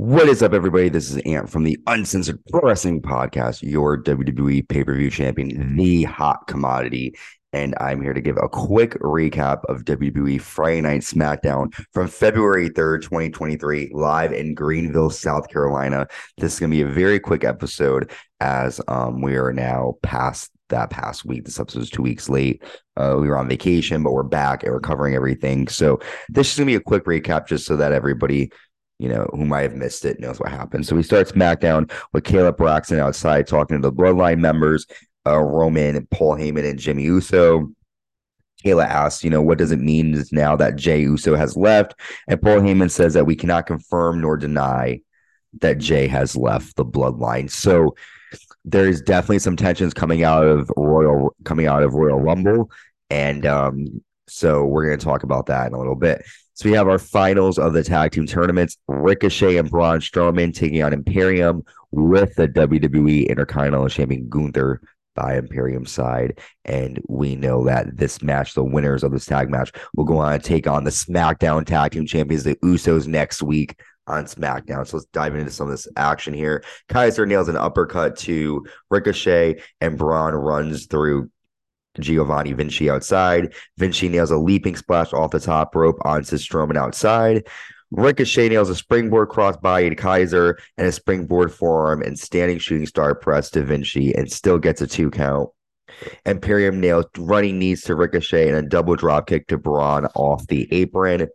What is up, everybody? This is Ant from the Uncensored Pro Wrestling Podcast, your WWE pay per view champion, the hot commodity. And I'm here to give a quick recap of WWE Friday Night SmackDown from February 3rd, 2023, live in Greenville, South Carolina. This is going to be a very quick episode as um, we are now past that past week. This episode is two weeks late. Uh, we were on vacation, but we're back and we're covering everything. So this is going to be a quick recap just so that everybody you know, who might have missed it knows what happened. So we start SmackDown with Kayla Braxton outside talking to the Bloodline members, uh, Roman, and Paul Heyman, and Jimmy Uso. Kayla asks, you know, what does it mean now that Jey Uso has left? And Paul Heyman says that we cannot confirm nor deny that Jey has left the bloodline. So there's definitely some tensions coming out of Royal coming out of Royal Rumble. And um, so we're going to talk about that in a little bit. So we have our finals of the tag team tournaments: Ricochet and Braun Strowman taking on Imperium with the WWE Intercontinental Champion Gunther by Imperium side. And we know that this match, the winners of this tag match, will go on to take on the SmackDown Tag Team Champions, the Usos, next week on SmackDown. So let's dive into some of this action here. Kaiser nails an uppercut to Ricochet, and Braun runs through Giovanni Vinci outside. Vinci nails a leaping splash off the top rope onto Strowman outside. Ricochet nails a springboard crossbody to Kaiser and a springboard forearm and standing shooting star press to Vinci and still gets a two count. Imperium nails running knees to Ricochet and a double drop kick to Braun off the apron.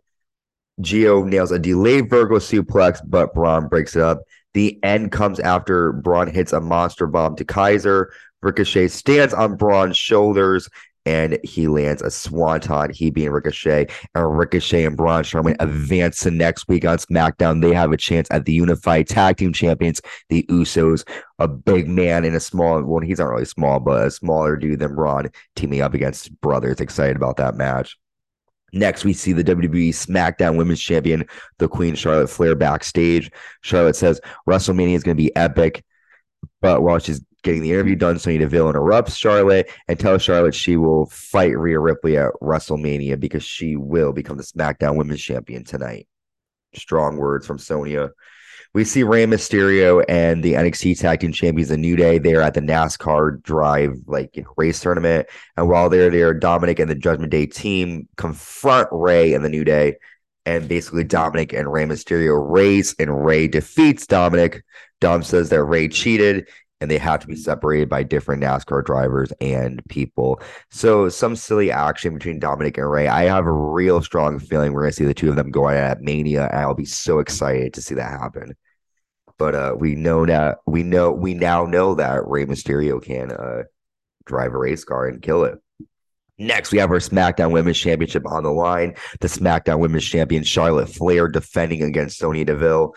Geo nails a delayed Virgo suplex, but Braun breaks it up. The end comes after Braun hits a monster bomb to Kaiser. Ricochet stands on Braun's shoulders and he lands a swanton, he being Ricochet. And Ricochet and Braun Strowman advance to next week on SmackDown. They have a chance at the Unified Tag Team Champions, the Usos, a big man and a small, well, he's not really small, but a smaller dude than Braun teaming up against brothers. Excited about that match. Next, we see the WWE SmackDown Women's Champion, the Queen Charlotte Flair, backstage. Charlotte says WrestleMania is going to be epic, but while she's getting the interview done, Sonya Deville interrupts Charlotte and tells Charlotte she will fight Rhea Ripley at WrestleMania because she will become the SmackDown Women's Champion tonight. Strong words from Sonya. We see Rey Mysterio and the NXT Tag Team Champions, the New Day. They are at the NASCAR Drive like race tournament, and while they're there, Dominic and the Judgment Day team confront Rey and the New Day, and basically Dominic and Rey Mysterio race, and Rey defeats Dominic. Dom says that Rey cheated and they have to be separated by different NASCAR drivers and people. So some silly action between Dominic and Rey. I have a real strong feeling we're gonna see the two of them go at Mania, and I'll be so excited to see that happen. But uh, we know that we know we now know that Rey Mysterio can uh, drive a race car and kill it. Next, we have our SmackDown Women's Championship on the line. The SmackDown Women's Champion Charlotte Flair defending against Sonya Deville.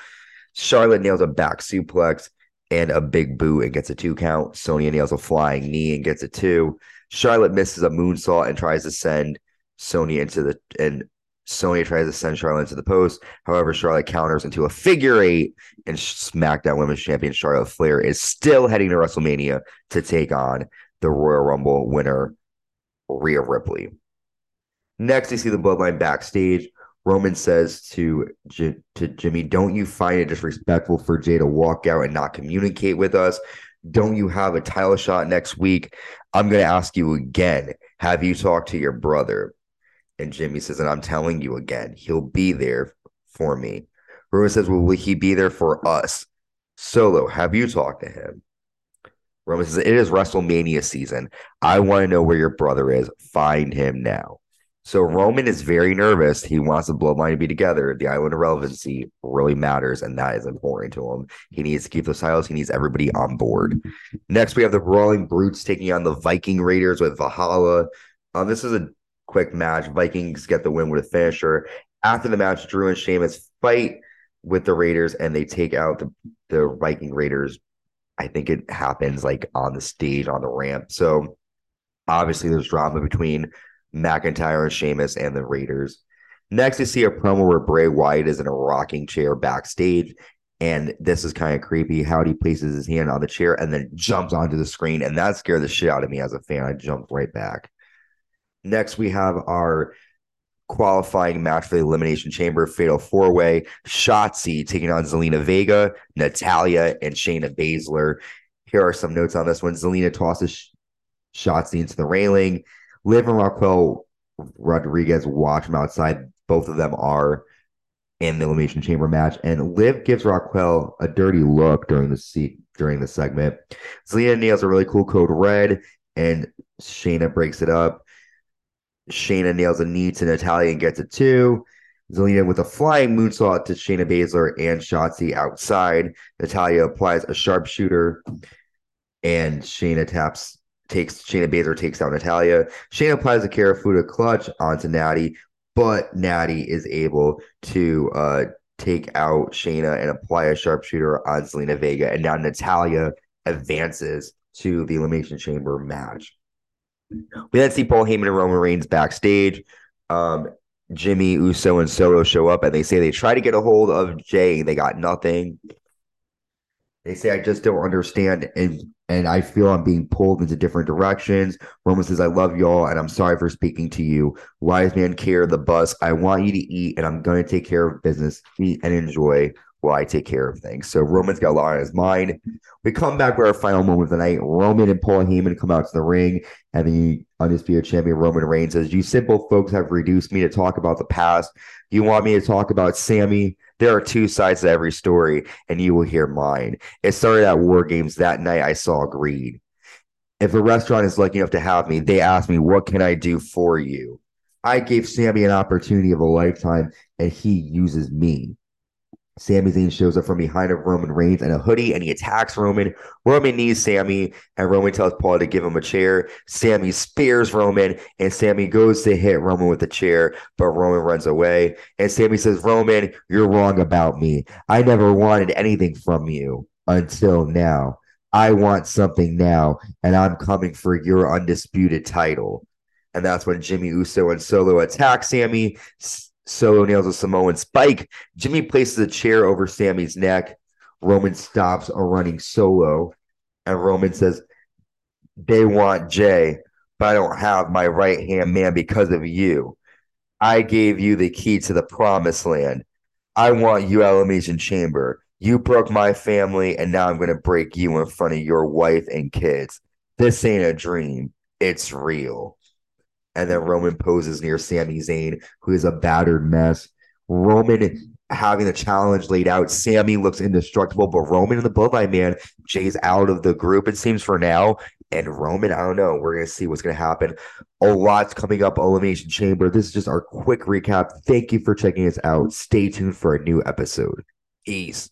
Charlotte nails a back suplex and a big boot and gets a two count. Sonya nails a flying knee and gets a two. Charlotte misses a moonsault and tries to send Sonya into the and Sonya tries to send Charlotte into the post. However, Charlotte counters into a figure eight, and SmackDown Women's Champion Charlotte Flair is still heading to WrestleMania to take on the Royal Rumble winner, Rhea Ripley. Next, we see the Bloodline backstage. Roman says to to Jimmy, "Don't you find it disrespectful for Jey to walk out and not communicate with us? Don't you have a title shot next week? I'm going to ask you again. Have you talked to your brother?" And Jimmy says, "And I'm telling you again, he'll be there for me." Roman says, "Well, will he be there for us?" Solo, have you talked to him? Roman says, "It is WrestleMania season. I want to know where your brother is. Find him now." So Roman is very nervous. He wants the bloodline to be together. The island of relevancy really matters, and that is important to him. He needs to keep the titles. He needs everybody on board. Next, we have the Brawling Brutes taking on the Viking Raiders with Valhalla. Um, this is a quick match. Vikings get the win with a finisher. After the match, Drew and Sheamus fight with the Raiders, and they take out the, the Viking Raiders. I think it happens like on the stage on the ramp. So obviously, there's drama between McIntyre and Sheamus and the Raiders. Next, you see a promo where Bray Wyatt is in a rocking chair backstage. And this is kind of creepy how he places his hand on the chair and then jumps onto the screen. And that scared the shit out of me as a fan. I jumped right back. Next, we have our qualifying match for the Elimination Chamber Fatal Four Way. Shotzi taking on Zelina Vega, Natalya, and Shayna Baszler. Here are some notes on this one. Zelina tosses Shotzi into the railing. Liv and Raquel Rodriguez watch from outside. Both of them are in the Elimination Chamber match, and Liv gives Raquel a dirty look during the seat during the segment. Zelina nails a really cool code red, and Shayna breaks it up. Shayna nails a knee to Natalya and gets it too. Zelina with a flying moonsault to Shayna Baszler and Shotzi outside. Natalya applies a sharpshooter, and Shayna taps takes Shayna Baszler takes down Natalya. Shayna applies a Kirifuda clutch onto Natty, but Natty is able to uh, take out Shayna and apply a sharpshooter on Zelina Vega, and now Natalya advances to the Elimination Chamber match. We then see Paul Heyman and Roman Reigns backstage. Um, Jimmy Uso and Solo show up and they say they try to get a hold of Jey. They got nothing. They say I just don't understand and and I feel I'm being pulled into different directions. Roman says, I love y'all and I'm sorry for speaking to you. Wise man care the bus. I want you to eat and I'm gonna take care of business. Eat and enjoy while I take care of things. So Roman's got a lot on his mind. We come back with our final moment of the night. Roman and Paul Heyman come out to the ring, and the undisputed champion Roman Reigns says, "You simple folks have reduced me to talk about the past. You want me to talk about Sami? There are two sides to every story, and you will hear mine. It started at War Games that night. I saw greed. If a restaurant is lucky enough to have me, they ask me, "What can I do for you?" I gave Sami an opportunity of a lifetime, and he uses me. Sami Zayn shows up from behind of Roman Reigns and a hoodie and he attacks Roman. Roman knees Sami and Roman tells Paul to give him a chair. Sami spears Roman and Sami goes to hit Roman with the chair, but Roman runs away. And Sami says, Roman, you're wrong about me. I never wanted anything from you until now. I want something now, and I'm coming for your undisputed title. And that's when Jimmy Uso and Solo attack Sami. Solo nails a Samoan spike. Jimmy places a chair over Sami's neck. Roman stops a running solo. And Roman says, They want Jey, but I don't have my right hand man because of you. I gave you the key to the promised land. I want you Elimination Chamber. You broke my family, and now I'm going to break you in front of your wife and kids. This ain't a dream. It's real and then mm-hmm. Roman poses near Sami Zayn, who is a battered mess. Roman having the challenge laid out. Sami looks indestructible, but Roman in the bloodline, man, Jey's out of the group, it seems for now. And Roman, I don't know. We're gonna see what's gonna happen. A lot's coming up, Elimination Chamber. This is just our quick recap. Thank you for checking us out. Stay tuned for a new episode. Peace.